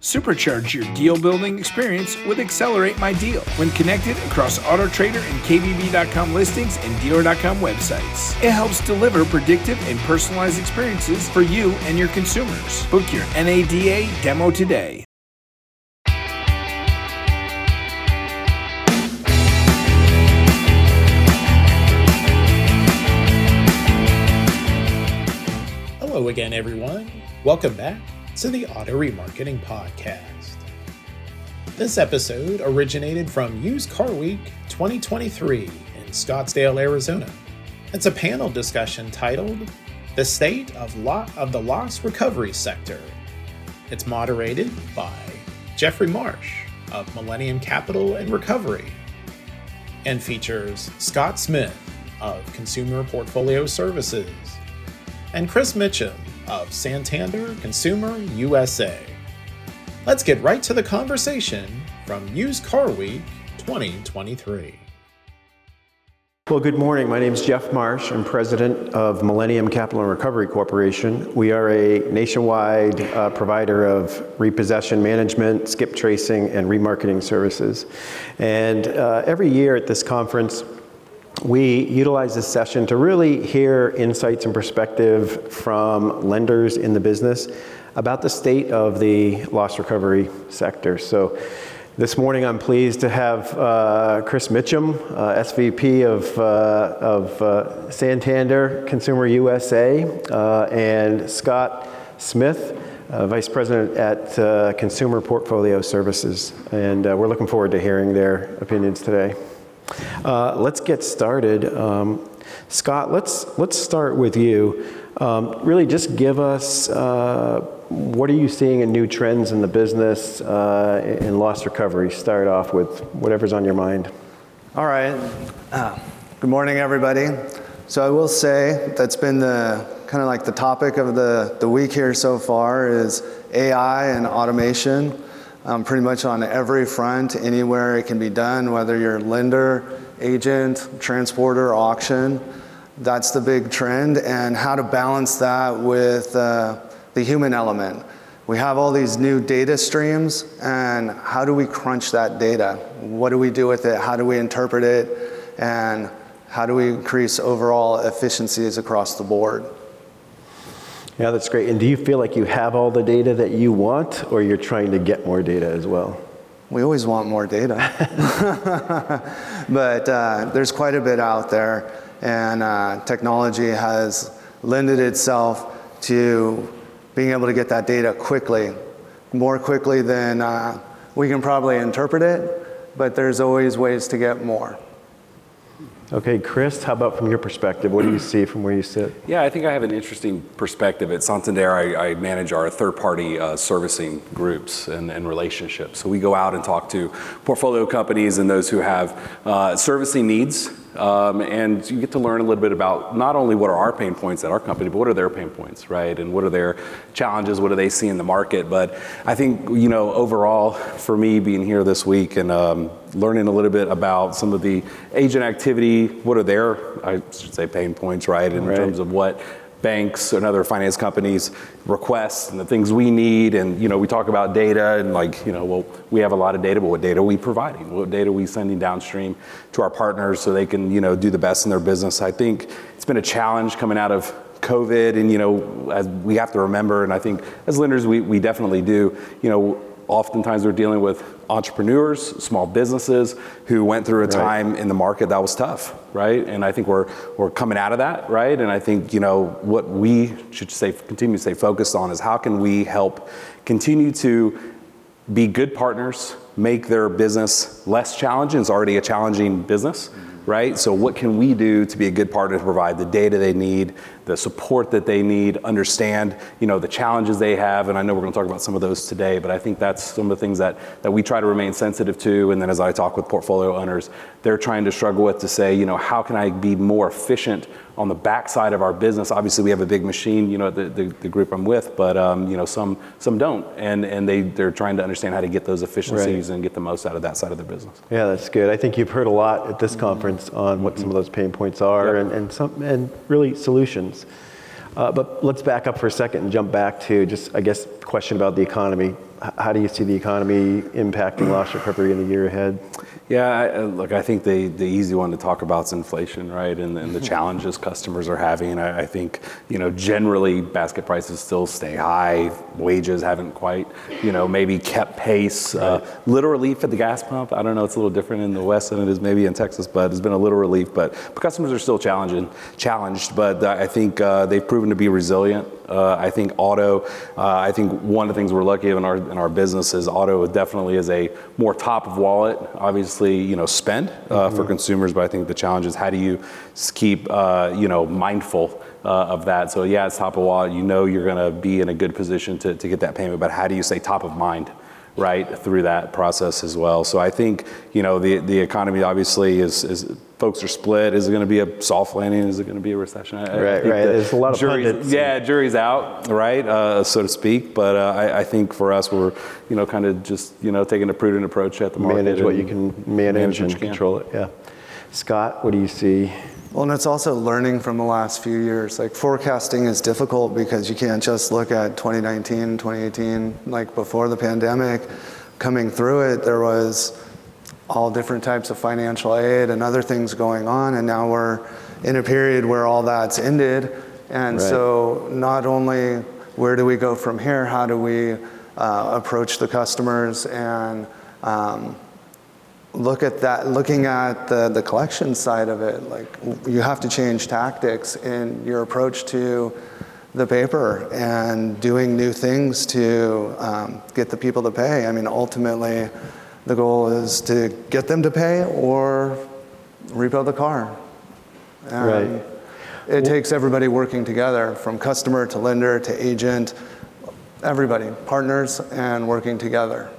Supercharge your deal building experience with Accelerate My Deal when connected across AutoTrader and KBB.com listings and Dealer.com websites. It helps deliver predictive and personalized experiences for you and your consumers. Book your NADA demo today. Hello again, everyone. Welcome back to the Auto Remarketing Podcast. This episode originated from Used Car Week 2023 in Scottsdale, Arizona. It's a panel discussion titled The State of, of the Loss Recovery Sector. It's moderated by Jeffrey Marsh of Millennium Capital and Recovery and features Scott Smith of Consumer Portfolio Services and Chris Mitcham of Santander Consumer USA. Let's get right to the conversation from Used Car Week 2023. Well, good morning. My name is Jeff Marsh. I'm president of Millennium Capital and Recovery Corporation. We are a nationwide uh, provider of repossession management, skip tracing, and remarketing services. And uh, every year at this conference, we utilize this session to really hear insights and perspective from lenders in the business about the state of the loss recovery sector. So this morning I'm pleased to have uh, Chris Mitcham, uh, SVP of, uh, of uh, Santander Consumer USA, uh, and Scott Smith, uh, Vice President at Consumer Portfolio Services. And we're looking forward to hearing their opinions today. Uh, let's get started. Um, Scott, let's, let's start with you. Um, really, just give us uh, what are you seeing in new trends in the business uh, in loss recovery? Start off with whatever's on your mind. All right. Uh, good morning, everybody. So I will say that's been the kind of like the topic of the, the week here so far is AI and automation um, pretty much on every front, anywhere it can be done, whether you're lender, agent, transporter, auction. That's the big trend, and how to balance that with uh, the human element. We have all these new data streams, and how do we crunch that data? What do we do with it? How do we interpret it? And how do we increase overall efficiencies across the board? Yeah, that's great. And do you feel like you have all the data that you want, or you're trying to get more data as well? We always want more data. but uh, there's quite a bit out there, and uh, technology has lended itself to being able to get that data quickly, more quickly than uh, we can probably interpret it, but there's always ways to get more. Okay, Chris, how about from your perspective? What do you see from where you sit? Yeah, I think I have an interesting perspective. At Santander, I, I manage our third party uh, servicing groups and, and, relationships. So we go out and talk to portfolio companies and those who have uh, servicing needs um, and you get to learn a little bit about not only what are our pain points at our company, but what are their pain points, right? And what are their challenges? What do they see in the market? But I think, you know, overall, for me being here this week and um, learning a little bit about some of the agent activity, what are their, I should say, pain points, right? In right. terms of what banks and other finance companies request and the things we need and you know we talk about data and like you know well we have a lot of data but what data are we providing what data are we sending downstream to our partners so they can you know do the best in their business i think it's been a challenge coming out of covid and you know as we have to remember and i think as lenders we, we definitely do you know oftentimes we're dealing with entrepreneurs, small businesses who went through a right. time in the market that was tough, right? And I think we're we're coming out of that, right? And I think you know what we should say continue to stay focused on is how can we help continue to be good partners, make their business less challenging. It's already a challenging business. Right? So what can we do to be a good partner to provide the data they need, the support that they need, understand, you know, the challenges they have, and I know we're going to talk about some of those today, but I think that's some of the things that, that we try to remain sensitive to, and then as I talk with portfolio owners, they're trying to struggle with to say, you know, how can I be more efficient on the backside of our business, obviously we have a big machine, you know, the, the, the group I'm with, but um, you know, some some don't, and and they they're trying to understand how to get those efficiencies right. and get the most out of that side of their business. Yeah, that's good. I think you've heard a lot at this conference on what some of those pain points are, yep. and and some and really solutions. Uh, but let's back up for a second and jump back to just, I guess, question about the economy. how do you see the economy impacting loss recovery in the year ahead? Yeah, I, uh, look, I think the, the easy one to talk about is inflation, right? And, and the challenges customers are having. I, I, think, you know, generally basket prices still stay high. Wages haven't quite, you know, maybe kept pace. Uh, right. Uh, little relief at the gas pump. I don't know, it's a little different in the West than it is maybe in Texas, but it's been a little relief. But, but customers are still challenging, challenged, but I think uh, they've proven to be resilient. Uh, I think auto, uh, I think one of the things we're lucky in our, in our business is auto definitely is a more top of wallet, obviously, you know, spend uh, mm-hmm. for consumers, but I think the challenge is how do you keep, uh, you know, mindful uh, of that. So yeah, it's top of wallet. You know you're going to be in a good position to, to get that payment, but how do you stay top of mind? Right through that process as well. So I think you know the the economy obviously is is folks are split. Is it going to be a soft landing? Is it going to be a recession? I, right, right. There's a lot of jury's, pundits. Yeah, jury's out, right, uh, so to speak. But uh, I, I, think for us, we're you know kind of just you know taking a prudent approach at the market. Manage what you can manage, manage and control it. Yeah. Scott, what do you see? Well, and it's also learning from the last few years. Like forecasting is difficult because you can't just look at 2019, 2018, like before the pandemic. Coming through it, there was all different types of financial aid and other things going on. And now we're in a period where all that's ended. And right. so, not only where do we go from here, how do we uh, approach the customers and um, look at that, looking at the, the collection side of it, like you have to change tactics in your approach to the paper and doing new things to um, get the people to pay. I mean, ultimately, the goal is to get them to pay or rebuild the car. And right. It takes everybody working together from customer to lender to agent, everybody, partners and working together.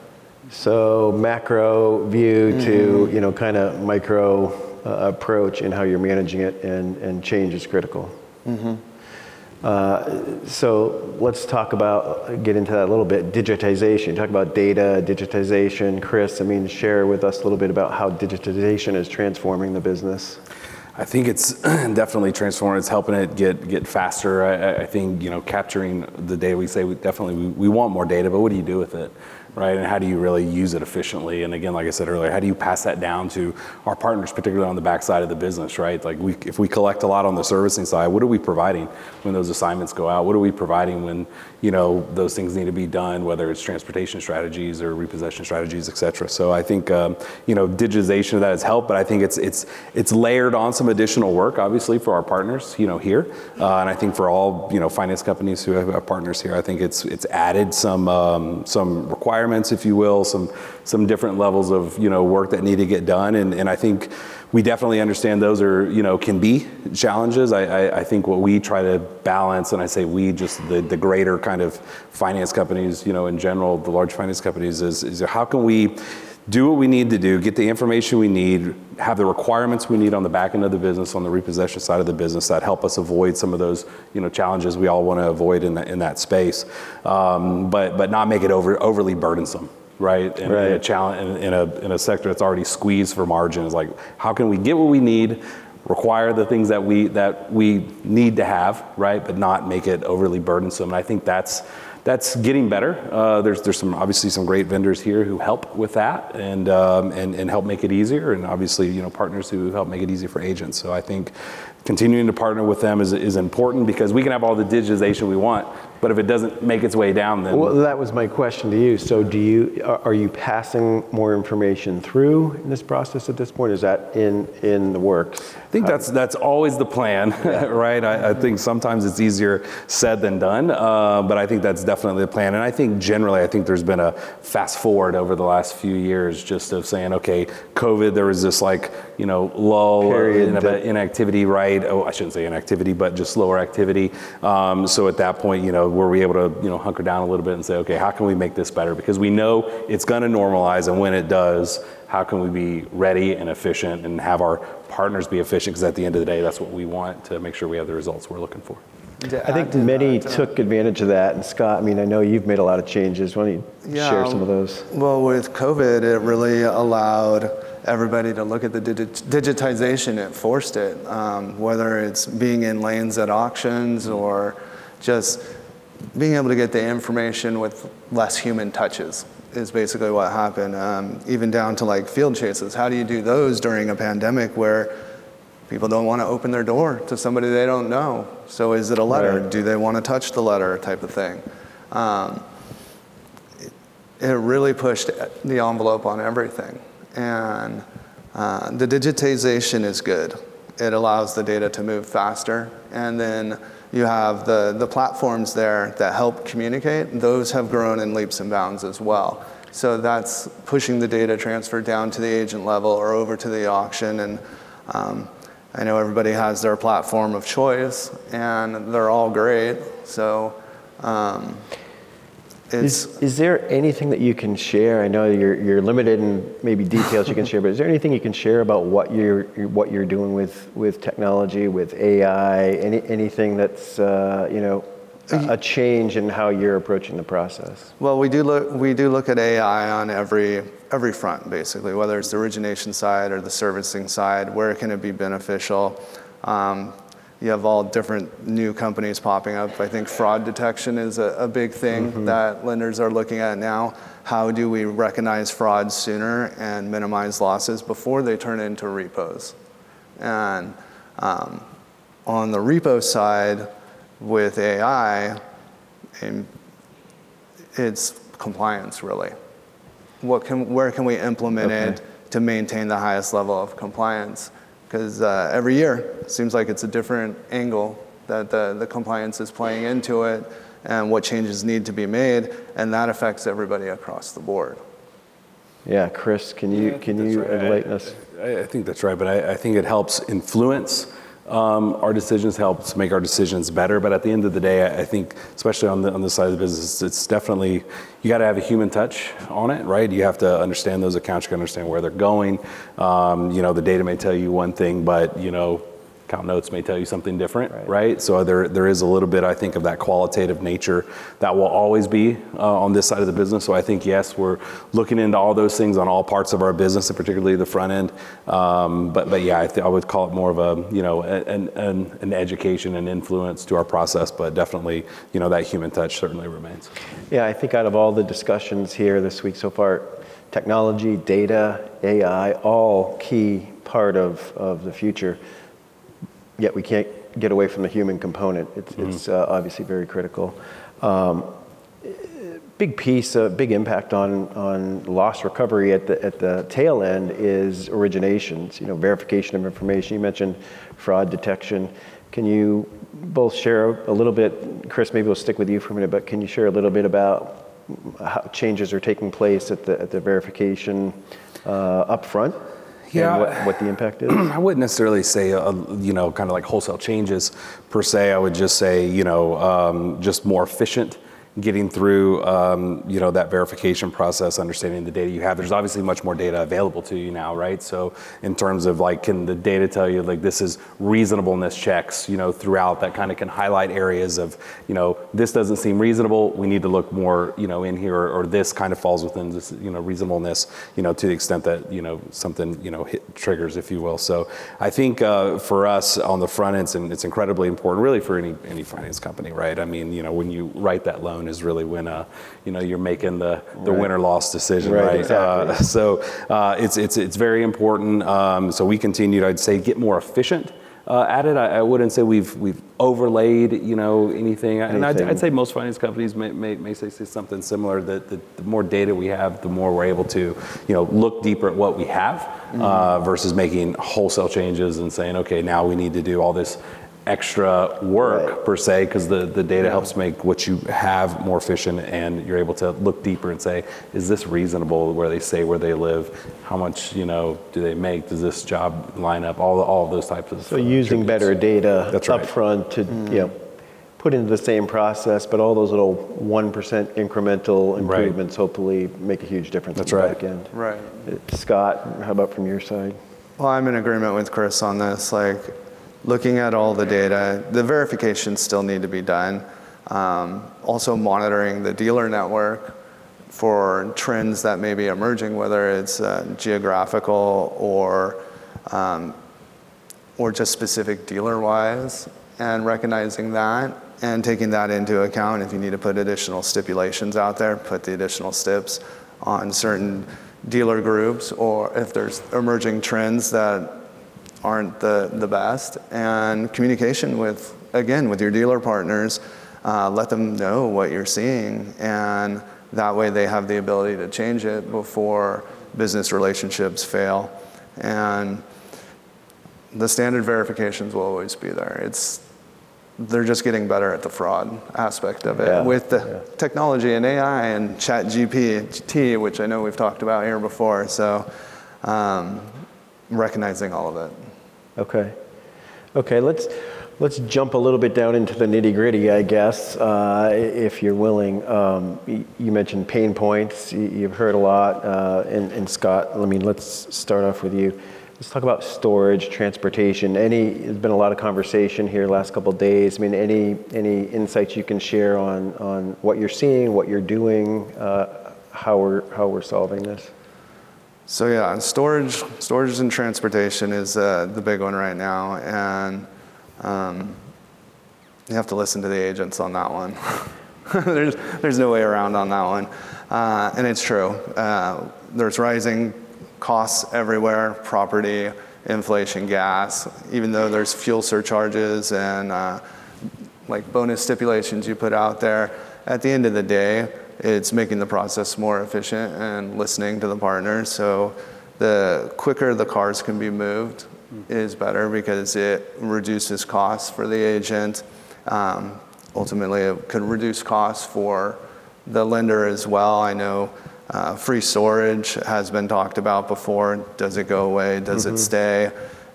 So macro view mm-hmm. to, you know, kind of micro uh, approach in how you're managing it and, and change is critical. Mm-hmm. Uh, so let's talk about, get into that a little bit, digitization. Talk about data, digitization. Chris, I mean, share with us a little bit about how digitization is transforming the business. I think it's definitely transforming. It's helping it get get faster. I, I, think you know capturing the data. We say we definitely we, we want more data, but what do you do with it? Right? And how do you really use it efficiently? And again, like I said earlier, how do you pass that down to our partners, particularly on the backside of the business, right? Like we, if we collect a lot on the servicing side, what are we providing when those assignments go out? What are we providing when, you know, those things need to be done, whether it's transportation strategies or repossession strategies, et cetera. So I think, um, you know, digitization of that has helped, but I think it's, it's, it's layered on some additional work, obviously, for our partners, you know, here. Uh, and I think for all, you know, finance companies who have partners here, I think it's, it's added some, um, some requirements requirements, if you will, some some different levels of you know work that need to get done, and, and I think we definitely understand those are you know can be challenges. I, I, I, think what we try to balance, and I say we just the, the greater kind of finance companies, you know, in general, the large finance companies, is is how can we do what we need to do, get the information we need, have the requirements we need on the back end of the business, on the repossession side of the business that help us avoid some of those you know challenges we all want to avoid in, the, in that space, um, but but not make it over overly burdensome. Right, in, right. in a challenge in, in, a in a sector that's already squeezed for margin is like, how can we get what we need, require the things that we that we need to have, right, but not make it overly burdensome. And I think that's that's getting better. Uh, there's there's some obviously some great vendors here who help with that and um, and and help make it easier, and obviously you know partners who help make it easy for agents. So I think continuing to partner with them is, is important because we can have all the digitization we want, but if it doesn't make its way down, then well, that was my question to you. So, do you are you passing more information through in this process at this point? Is that in in the works? I think that's that's always the plan, right? I, I, think sometimes it's easier said than done, uh, but I think that's definitely the plan. And I think generally, I think there's been a fast forward over the last few years, just of saying, okay, COVID, there was this like you know lull Period. in inactivity, right? right? Oh, I shouldn't say inactivity, but just slower activity. Um, so at that point, you know, were we able to, you know, hunker down a little bit and say, okay, how can we make this better? Because we know it's going to normalize, and when it does, how can we be ready and efficient and have our partners be efficient? Because at the end of the day, that's what we want to make sure we have the results we're looking for. I think many took advantage of that. And Scott, I mean, I know you've made a lot of changes. Why don't you yeah, share some of those? Well, with COVID, it really allowed everybody to look at the digitization. It forced it, um, whether it's being in lanes at auctions or just being able to get the information with less human touches is basically what happened. Um, even down to like field chases. How do you do those during a pandemic where people don't want to open their door to somebody they don't know? So is it a letter? Right. Do they want to touch the letter type of thing? Um, it, it really pushed the envelope on everything. And uh, the digitization is good. It allows the data to move faster. And then you have the, the platforms there that help communicate. Those have grown in leaps and bounds as well. So that's pushing the data transfer down to the agent level or over to the auction. And um, I know everybody has their platform of choice, and they're all great. So um, it's Is, is there anything that you can share? I know you're, you're limited in maybe details you can share, but is there anything you can share about what you're what you're doing with, with technology, with AI, any, anything that's uh, you know a, a change in how you're approaching the process? Well, we do look we do look at AI on every every front, basically, whether it's the origination side or the servicing side. Where can it be beneficial? Um, you have all different new companies popping up. I think fraud detection is a, a big thing that lenders are looking at now. How do we recognize fraud sooner and minimize losses before they turn into repos? And um, on the repo side, with AI, it's compliance really. What can, where can we implement Okay. it to maintain the highest level of compliance? Because uh, every year it seems like it's a different angle that the, the compliance is playing into it and what changes need to be made, and that affects everybody across the board. Yeah, Chris, can you Yeah, can you right. Enlighten us? I, I think that's right, but I, I think it helps influence um, our decisions, helps make our decisions better. But at the end of the day, I, think, especially on the on this side of the business, it's definitely you got to have a human touch on it, right? You have to understand those accounts, you got to understand where they're going. Um, you know, the data may tell you one thing, but you know. Account notes may tell you something different, Right. right? So there, there is a little bit, I think, of that qualitative nature that will always be uh, on this side of the business. So I think, yes, we're looking into all those things on all parts of our business, and particularly the front end. Um, but, but yeah, I, th- I would call it more of a, you know, an, an, an education and influence to our process. But definitely, you know, that human touch certainly remains. Yeah, I think out of all the discussions here this week so far, technology, data, AI, all key part of, of the future. Yet we can't get away from the human component. It's, it's uh, obviously very critical. Um, big piece, a big impact on, on loss recovery at the, at the tail end is originations, you know, verification of information. You mentioned fraud detection. Can you both share a little bit, Chris, maybe we'll stick with you for a minute, but can you share a little bit about how changes are taking place at the, at the verification uh, upfront? Yeah. And what, what the impact is? I wouldn't necessarily say, uh, you know, kind of like wholesale changes per se. I would just say, you know, um, just more efficient getting through, um, you know, that verification process, understanding the data you have. There's obviously much more data available to you now, right? So in terms of like, can the data tell you like this is reasonableness checks, you know, throughout that kind of can highlight areas of, you know, this doesn't seem reasonable. We need to look more, you know, in here, or, or this kind of falls within this, you know, reasonableness, you know, to the extent that, you know, something, you know, hit triggers, if you will. So I think uh, for us on the front end, it's, it's incredibly important, really for any any finance company, right? I mean, you know, when you write that loan is really when, uh, you know, you're making the the Right. win or loss decision, Right, right? exactly. Uh, so uh, it's it's it's very important. Um, so we continue, I'd say, get more efficient. Uh, at it, I, I wouldn't say we've we've overlaid, you know, anything. And I'd, I'd say most finance companies may, may, may say, say something similar. That the, the more data we have, the more we're able to, you know, look deeper at what we have uh, versus making wholesale changes and saying, okay, now we need to do all this extra work Right. per se because the, the data helps make what you have more efficient and you're able to look deeper and say is this reasonable where they say where they live how much you know do they make does this job line up all all of those types of So using better data That's right. upfront to, you know, put into the same process, but all those little 1% incremental improvements hopefully make a huge difference That's at the right. back end. Right. Uh, Scott, how about from your side? Well, I'm in agreement with Chris on this. Like, looking at all the data, the verifications still need to be done. Um, also, monitoring the dealer network for trends that may be emerging, whether it's uh, geographical or um, or just specific dealer wise, and recognizing that and taking that into account. If you need to put additional stipulations out there, put the additional steps on certain dealer groups, or if there's emerging trends that aren't the, the best, and communication with, again, with your dealer partners. Uh, let them know what you're seeing, and that way they have the ability to change it before business relationships fail. And the standard verifications will always be there. It's they're just getting better at the fraud aspect of it Yeah, with the yeah. technology and AI and Chat GPT, which I know we've talked about here before. So, um, recognizing all of it. Okay. Okay, let's, let's jump a little bit down into the nitty gritty, I guess, uh, if you're willing. Um, You mentioned pain points, you've heard a lot, uh, and and Scott, I mean, let's start off with you. Let's talk about storage, transportation. Any, there's been a lot of conversation here last couple days. I mean, any, any insights you can share on, on what you're seeing, what you're doing, uh, how we're, how we're solving this? So yeah, storage, storage and transportation is uh, the big one right now, and um, you have to listen to the agents on that one. there's, there's no way around on that one, uh, and it's true. Uh, there's rising costs everywhere: property, inflation, gas. Even though there's fuel surcharges and uh, like bonus stipulations you put out there, at the end of the day, it's making the process more efficient and listening to the partner. So the quicker the cars can be moved is better because it reduces costs for the agent. Um, ultimately, it could reduce costs for the lender as well. I know uh, free storage has been talked about before. Does it go away? Does it stay?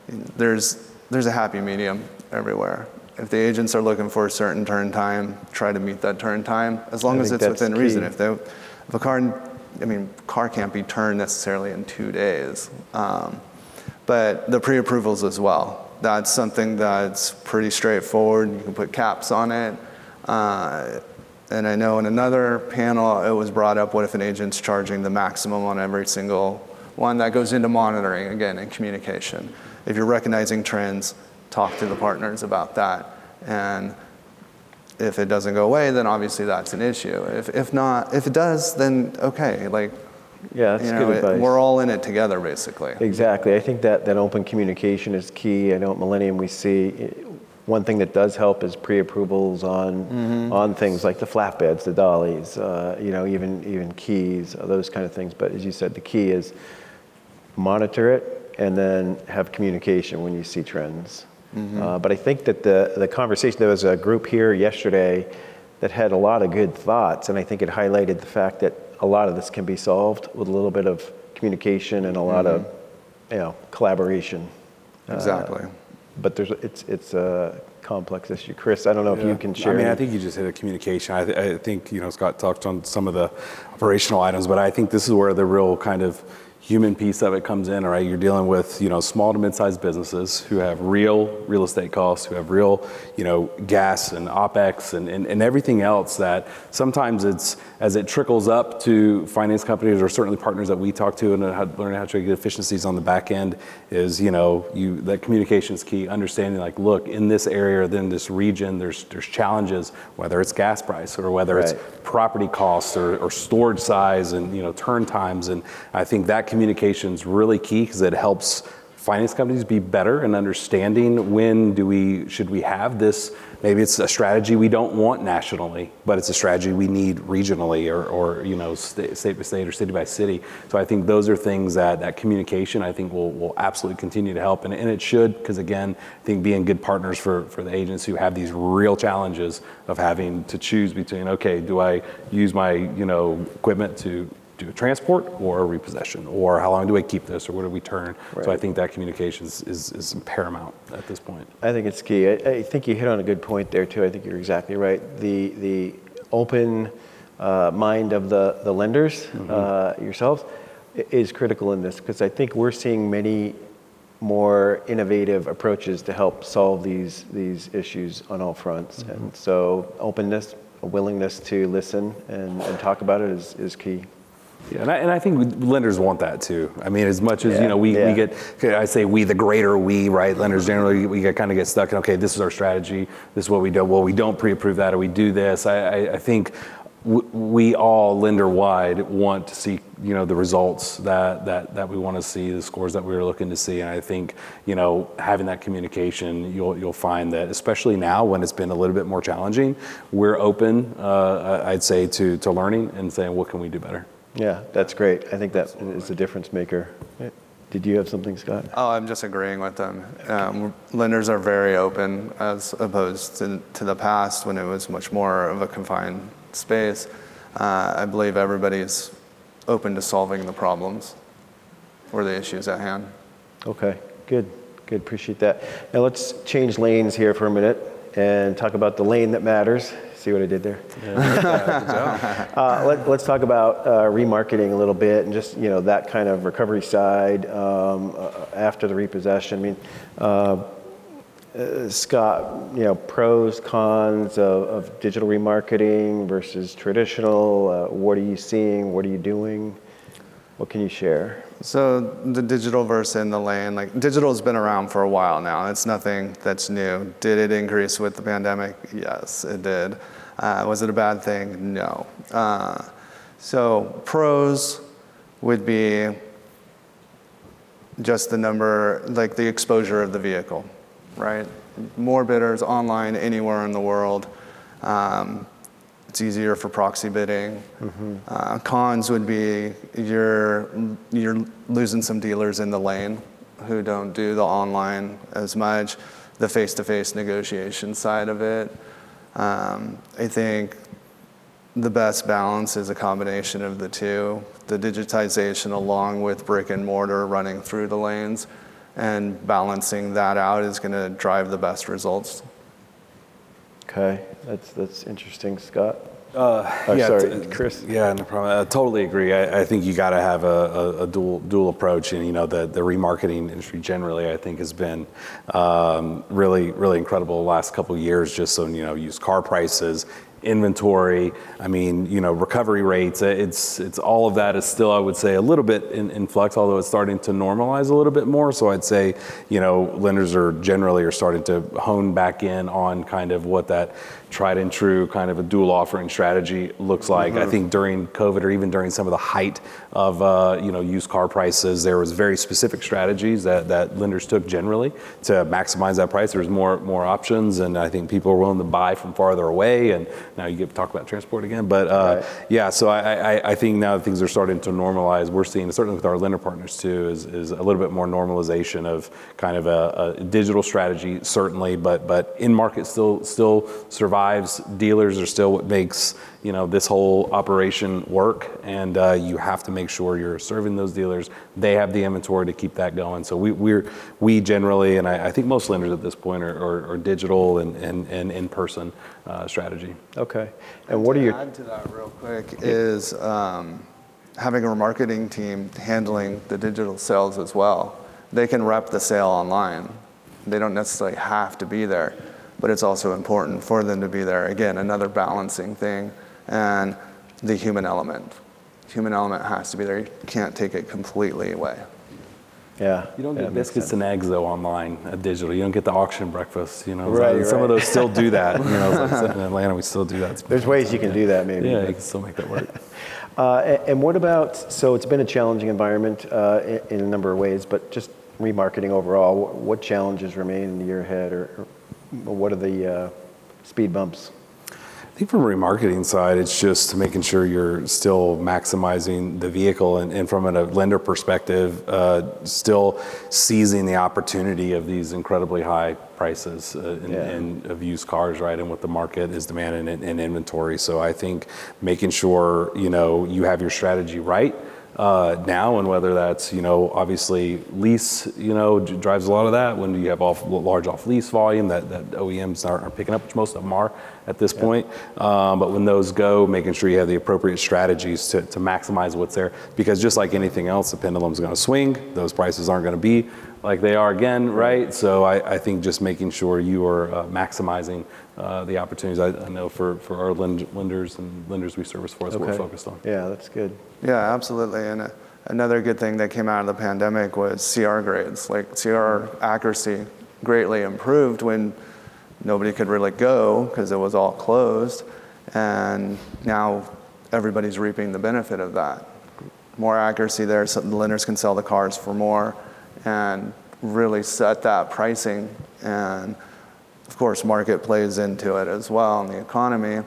There's, there's a happy medium everywhere. If the agents are looking for a certain turn time, try to meet that turn time as long I as it's within reason. If, they, if a car, I mean, car can't be turned necessarily in two days. Um, but the pre-approvals as well. That's something that's pretty straightforward. You can put caps on it. Uh, and I know in another panel it was brought up, what if an agent's charging the maximum on every single one? That goes into monitoring, again, and communication. If you're recognizing trends, talk to the partners about that. And if it doesn't go away, then obviously that's an issue. If, if not, if it does, then okay. Like, Yeah, that's you good know, it- we're all in it together, basically. Exactly. I think that, that open communication is key. I know at Millennium we see, eh, one thing that does help is pre-approvals on, on things like the flatbeds, the dollies, uh, you know, even, even keys, uh, those kind of things. But as you said, the key is monitor it and then have communication when you see trends. Uh, but I think that the, the conversation, there was a group here yesterday that had a lot of good thoughts, and I think it highlighted the fact that a lot of this can be solved with a little bit of communication and a lot of, you know, collaboration. Uh, Exactly. But there's, it's, it's a complex issue. Chris, I don't know if you can share. I mean, I think you just hit a communication. I, th- I think, you know, Scott talked on some of the operational items, but I think this is where the real kind of human piece of it comes in, all right? You're dealing with, you know, small to mid-sized businesses who have real real estate costs, who have real, you know, gas and OPEX and, and, and everything else that sometimes it's, as it trickles up to finance companies or certainly partners that we talk to and how, learning how to get efficiencies on the back end is, you know, you, that communication is key. Understanding like, look, in this area or in this region, there's, there's challenges, whether it's gas price or whether Right. it's property costs or, or storage size and you know turn times and i think that communication is really key because it helps finance companies be better in understanding when do we should we have this. Maybe it's a strategy we don't want nationally but it's a strategy we need regionally or, or you know state, state by state or city by city. So i think those are things that that communication i think will, will absolutely continue to help and, and it should because again i think being good partners for, for the agents who have these real challenges of having to choose between okay do i use my you know equipment to do a transport or a repossession or how long do i keep this or what do we turn so i think that communication is, is, is paramount at this point I think it's key. I, I think you hit on a good point there too. I think you're exactly right. The the open uh, mind of the the lenders uh, yourselves is critical in this because I think we're seeing many more innovative approaches to help solve these these issues on all fronts. And so openness, a willingness to listen and, and talk about it is, is key. Yeah, and I, and I think lenders want that too. I mean, as much as Yeah, you know, we, yeah. we get, I say we, the greater we, right? Lenders generally, we get, kind of get stuck in, okay, this is our strategy, this is what we do. Well, we don't pre-approve that, or we do this. I, I, I think w- we all lender-wide want to see, you know, the results that that that we want to see, the scores that we are looking to see. And I think, you know, having that communication, you'll you'll find that, especially now when it's been a little bit more challenging, we're open, uh, I'd say, to to learning and saying, what can we do better. Yeah, that's great. I think that is a difference maker. Did you have something, Scott? Oh, I'm just agreeing with them. Um, lenders are very open as opposed to, to the past when it was much more of a confined space. Uh, I believe everybody's open to solving the problems or the issues at hand. Okay, good, good, appreciate that. Now let's change lanes here for a minute and talk about the lane that matters. See what I did there? Uh, let, let's talk about uh, remarketing a little bit and just, you know, that kind of recovery side um, uh, after the repossession. I mean, uh, uh, Scott, you know, pros, cons of, of digital remarketing versus traditional. Uh, what are you seeing? What are you doing? What can you share? So the digital versus in the lane, like digital has been around for a while now. It's nothing that's new. Did it increase with the pandemic? Yes, it did. Uh, was it a bad thing? No. Uh, so pros would be just the number, like the exposure of the vehicle, right? More bidders online anywhere in the world. Um, it's easier for proxy bidding. Uh, cons would be you're you're losing some dealers in the lane who don't do the online as much, the face-to-face negotiation side of it. Um, I think the best balance is a combination of the two the digitization along with brick and mortar running through the lanes and balancing that out is going to drive the best results Okay, that's that's interesting, Scott. Uh, Oh, yeah, sorry, t- Chris. Yeah, no problem. I totally agree. I, I think you got to have a, a, a dual dual approach, and you know the the remarketing industry generally, I think, has been um, really really incredible the last couple of years. Just on you know used car prices, inventory. I mean, you know, recovery rates. uh, It's it's all of that is still, I would say, a little bit in, in flux, although it's starting to normalize a little bit more. So I'd say, you know, lenders are generally are starting to hone back in on kind of what that tried and true kind of a dual offering strategy looks like. I think during COVID or even during some of the height of uh, you know used car prices, there was very specific strategies that, that lenders took generally to maximize that price. There was more more options, and I think people were willing to buy from farther away. And now you get to talk about transport again, but uh, Right. yeah. So I, I, I think now that things are starting to normalize, we're seeing certainly with our lender partners too, is, is a little bit more normalization of kind of a, a digital strategy, certainly, but but in market still still survives. Dealers are still what makes you know this whole operation work, and uh, you have to make sure you're serving those dealers. They have the inventory to keep that going. So we we're we generally, and I, I think most lenders at this point are, are, are digital and and, and in person uh, strategy. Okay, and what are to your add to that real quick is um, having a marketing team handling the digital sales as well. They can rep the sale online. They don't necessarily have to be there, but it's also important for them to be there. Again, another balancing thing, and the human element. Human element has to be there. You can't take it completely away. yeah? You don't get makes biscuits and eggs though online uh, digital. You don't get the auction breakfast. You know, Right, some of those still do that. You know, like in Atlanta we still do that. There's ways you can do that, maybe. Yeah, but- you can still make that work. Uh, a- and what about? So it's been a challenging environment uh, in, in a number of ways, but just remarketing overall. wh- What challenges remain in the year ahead, or, or what are the uh, speed bumps? I think from a remarketing side, it's just making sure you're still maximizing the vehicle, and, and from a lender perspective, uh, still seizing the opportunity of these incredibly high prices uh, in, Yeah. in, of used cars, right, and what the market is demanding in, in inventory. So I think making sure you know you have your strategy right. Uh, now and whether that's you know obviously lease you know d- drives a lot of that when you have off large off lease volume that, that OEMs aren't, are picking up which most of them are at this point. Um, but when those go, making sure you have the appropriate strategies to, to maximize what's there. Because just like anything else, the pendulum's going to swing. Those prices aren't going to be like they are again, right? So I, I think just making sure you are uh, maximizing uh, the opportunities. I, I know for, for our lend- lenders and lenders we service for, that's what we're focused on. Yeah, that's good. Yeah, absolutely. And uh, another good thing that came out of the pandemic was CR grades. Like CR accuracy greatly improved when nobody could really go because it was all closed. And now everybody's reaping the benefit of that. More accuracy there so the lenders can sell the cars for more and really set that pricing. And of course, market plays into it as well in the economy.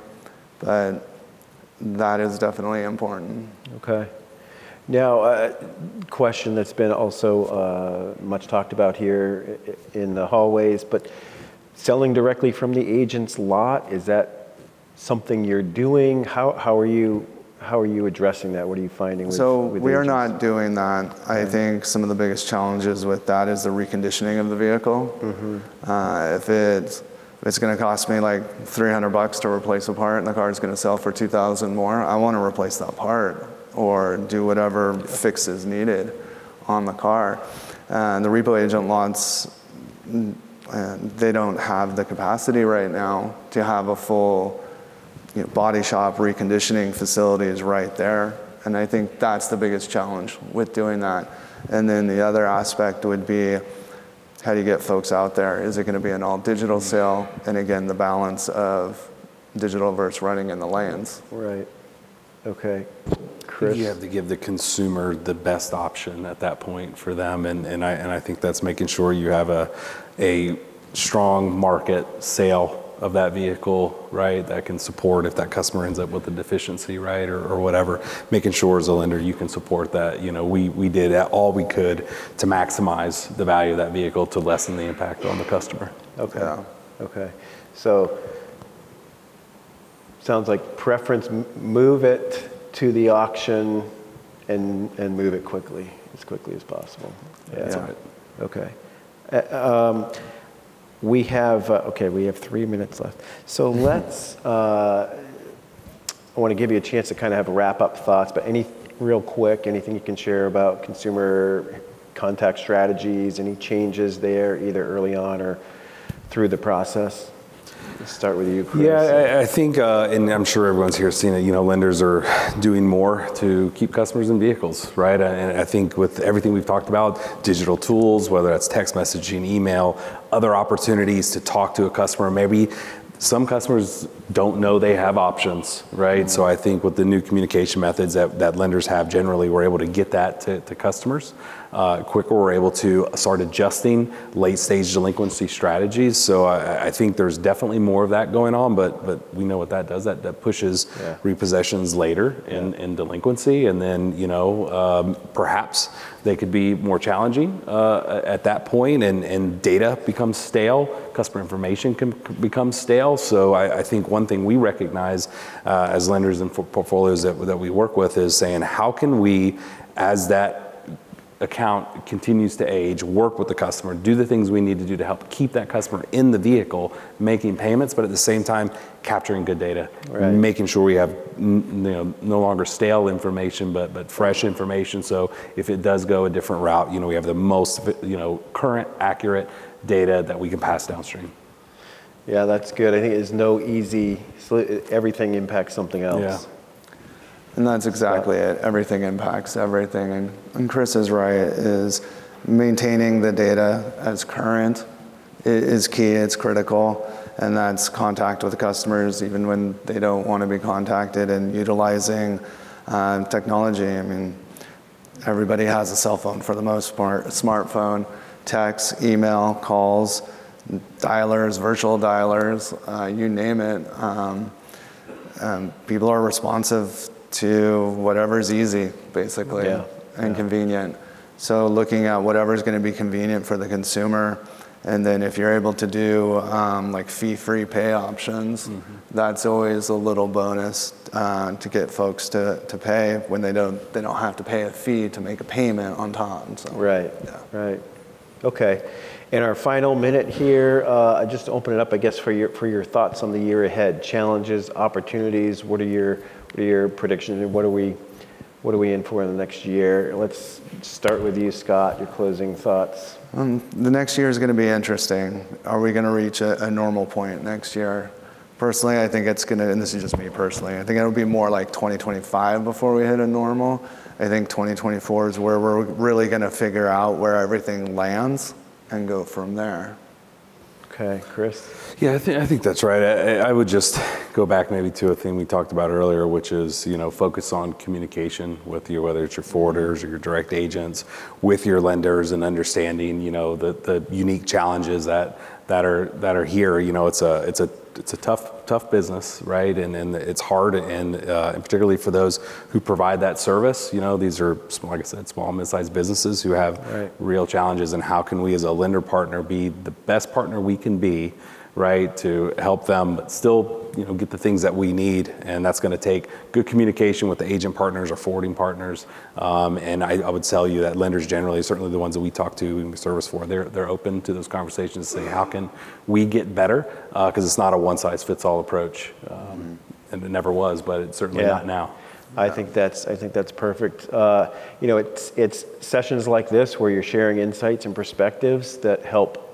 But that is definitely important. Okay. Now, a question that's been also uh, much talked about here in the hallways, but selling directly from the agent's lot, is that something you're doing? How, how are you, how are you addressing that? What are you finding with So with we are agents? not doing that. I think some of the biggest challenges with that is the reconditioning of the vehicle. Mm-hmm. Uh, if it's if it's going to cost me like 300 bucks to replace a part and the car is going to sell for 2,000 more, I want to replace that part or do whatever fix is needed on the car. And the repo agent lots mm, and they don't have the capacity right now to have a full you know, body shop reconditioning facilities right there. And I think that's the biggest challenge with doing that. And then the other aspect would be how do you get folks out there? Is it going to be an all digital sale? And again, the balance of digital versus running in the lanes. Right. Okay. Chris? You have to give the consumer the best option at that point for them, and, and I and I think that's making sure you have a a strong market sale of that vehicle, right? That can support if that customer ends up with a deficiency, right, or, or whatever. Making sure as a lender you can support that. You know, we we did all we could to maximize the value of that vehicle to lessen the impact on the customer. Okay. Yeah. Okay. So, sounds like preference, move it to the auction and, and move it quickly, as quickly as possible. That's Yeah. right. Okay. Uh, um, We have, uh, okay, we have three minutes left. So let's, uh, I want to give you a chance to kind of have wrap-up thoughts, but any, real quick, anything you can share about consumer contact strategies, any changes there, either early on or through the process? Start with you, Chris. Yeah, I, I think, uh, and I'm sure everyone's here seen it. You know, lenders are doing more to keep customers in vehicles, right? And I think with everything we've talked about, digital tools, whether that's text messaging, email, other opportunities to talk to a customer, maybe. Some customers don't know they have options, right? So I think with the new communication methods that, that lenders have generally, we're able to get that to, to customers uh, quicker. We're able to start adjusting late stage delinquency strategies. So I, I think there's definitely more of that going on, but but we know what that does. That that pushes Yeah. repossessions later in, in delinquency, and then you know um, perhaps they could be more challenging uh, at that point, and and data becomes stale. Customer information can become stale. So I, I think one thing we recognize uh, as lenders and portfolios that that we work with is saying how can we, as that account continues to age, work with the customer, do the things we need to do to help keep that customer in the vehicle, making payments, but at the same time capturing good data, Right. making sure we have n- you know no longer stale information, but but fresh information. So if it does go a different route, you know we have the most you know current, accurate data that we can pass downstream. Yeah, that's good. I think there's no easy, everything impacts something else. Yeah. And that's exactly it. Everything impacts everything. And, and Chris is right, is maintaining the data as current is key, it's critical. And that's contact with customers, even when they don't want to be contacted, and utilizing uh, technology. I mean, everybody has a cell phone for the most part, smartphone, text, email, calls, dialers, virtual dialers, uh, you name it. Um, um, people are responsive to whatever's easy, basically, Yeah. and convenient. So looking at whatever's going to be convenient for the consumer, and then if you're able to do um, like fee-free pay options, that's always a little bonus uh, to get folks to, to pay when they don't they don't have to pay a fee to make a payment on top. So, Right, Yeah. right. Okay. In our final minute here, uh, I just open it up, I guess, for your for your thoughts on the year ahead, challenges, opportunities. What are your your predictions? What are we what are we in for in the next year? Let's start with you, Scott. Your closing thoughts. Um, the next year is going to be interesting. Are we going to reach a, a normal point next year? Personally, I think it's going to, and this is just me personally, I think it'll be more like 2025 before we hit a normal. I think 2024 is where we're really going to figure out where everything lands and go from there. Okay, Chris? Yeah, I think, I think that's right. I, I would just go back maybe to a thing we talked about earlier, which is, you know, focus on communication with your, whether it's your forwarders or your direct agents, with your lenders and understanding, you know, the, the unique challenges that, that are, that are here. You know, it's a, it's a it's a tough tough business, right? And and it's hard, and, uh, and particularly for those who provide that service. You know, these are like I said, small mid-sized businesses who have right. real challenges. And how can we, as a lender partner, be the best partner we can be, right, to help them, but still you know, get the things that we need, and that's going to take good communication with the agent partners or forwarding partners. Um, and I, I, would tell you that lenders generally, certainly the ones that we talk to and we service for, they're they're open to those conversations. To say how can we get better? Because uh, it's not a one size fits all approach, um, mm-hmm. and it never was, but it's certainly yeah. not now. I think that's I think that's perfect. Uh, you know, it's it's sessions like this where you're sharing insights and perspectives that help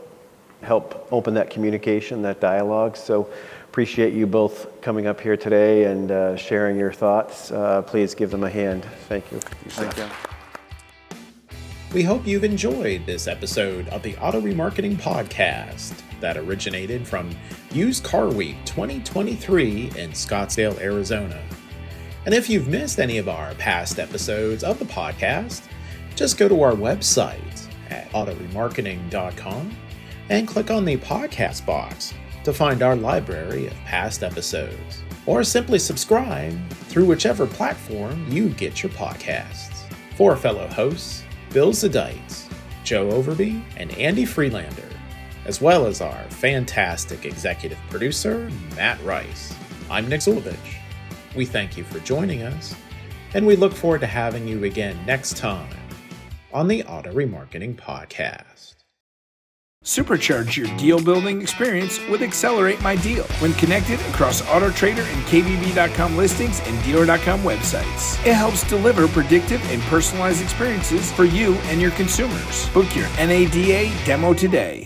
help open that communication, that dialogue. So appreciate you both coming up here today and uh, sharing your thoughts. Uh, please give them a hand. Thank you. Thank you. We hope you've enjoyed this episode of the Auto Remarketing Podcast that originated from Used Car Week 2023 in Scottsdale, Arizona. And if you've missed any of our past episodes of the podcast, just go to our website at autoremarketing.com and click on the podcast box to find our library of past episodes, or simply subscribe through whichever platform you get your podcasts. For fellow hosts, Bill Zadeits, Joe Overby, and Andy Freelander, as well as our fantastic executive producer, Matt Rice. I'm Nick Zulovich. We thank you for joining us, and we look forward to having you again next time on the Auto Remarketing Podcast. Supercharge your deal building experience with Accelerate My Deal when connected across AutoTrader and KBB.com listings and Dealer.com websites. It helps deliver predictive and personalized experiences for you and your consumers. Book your NADA demo today.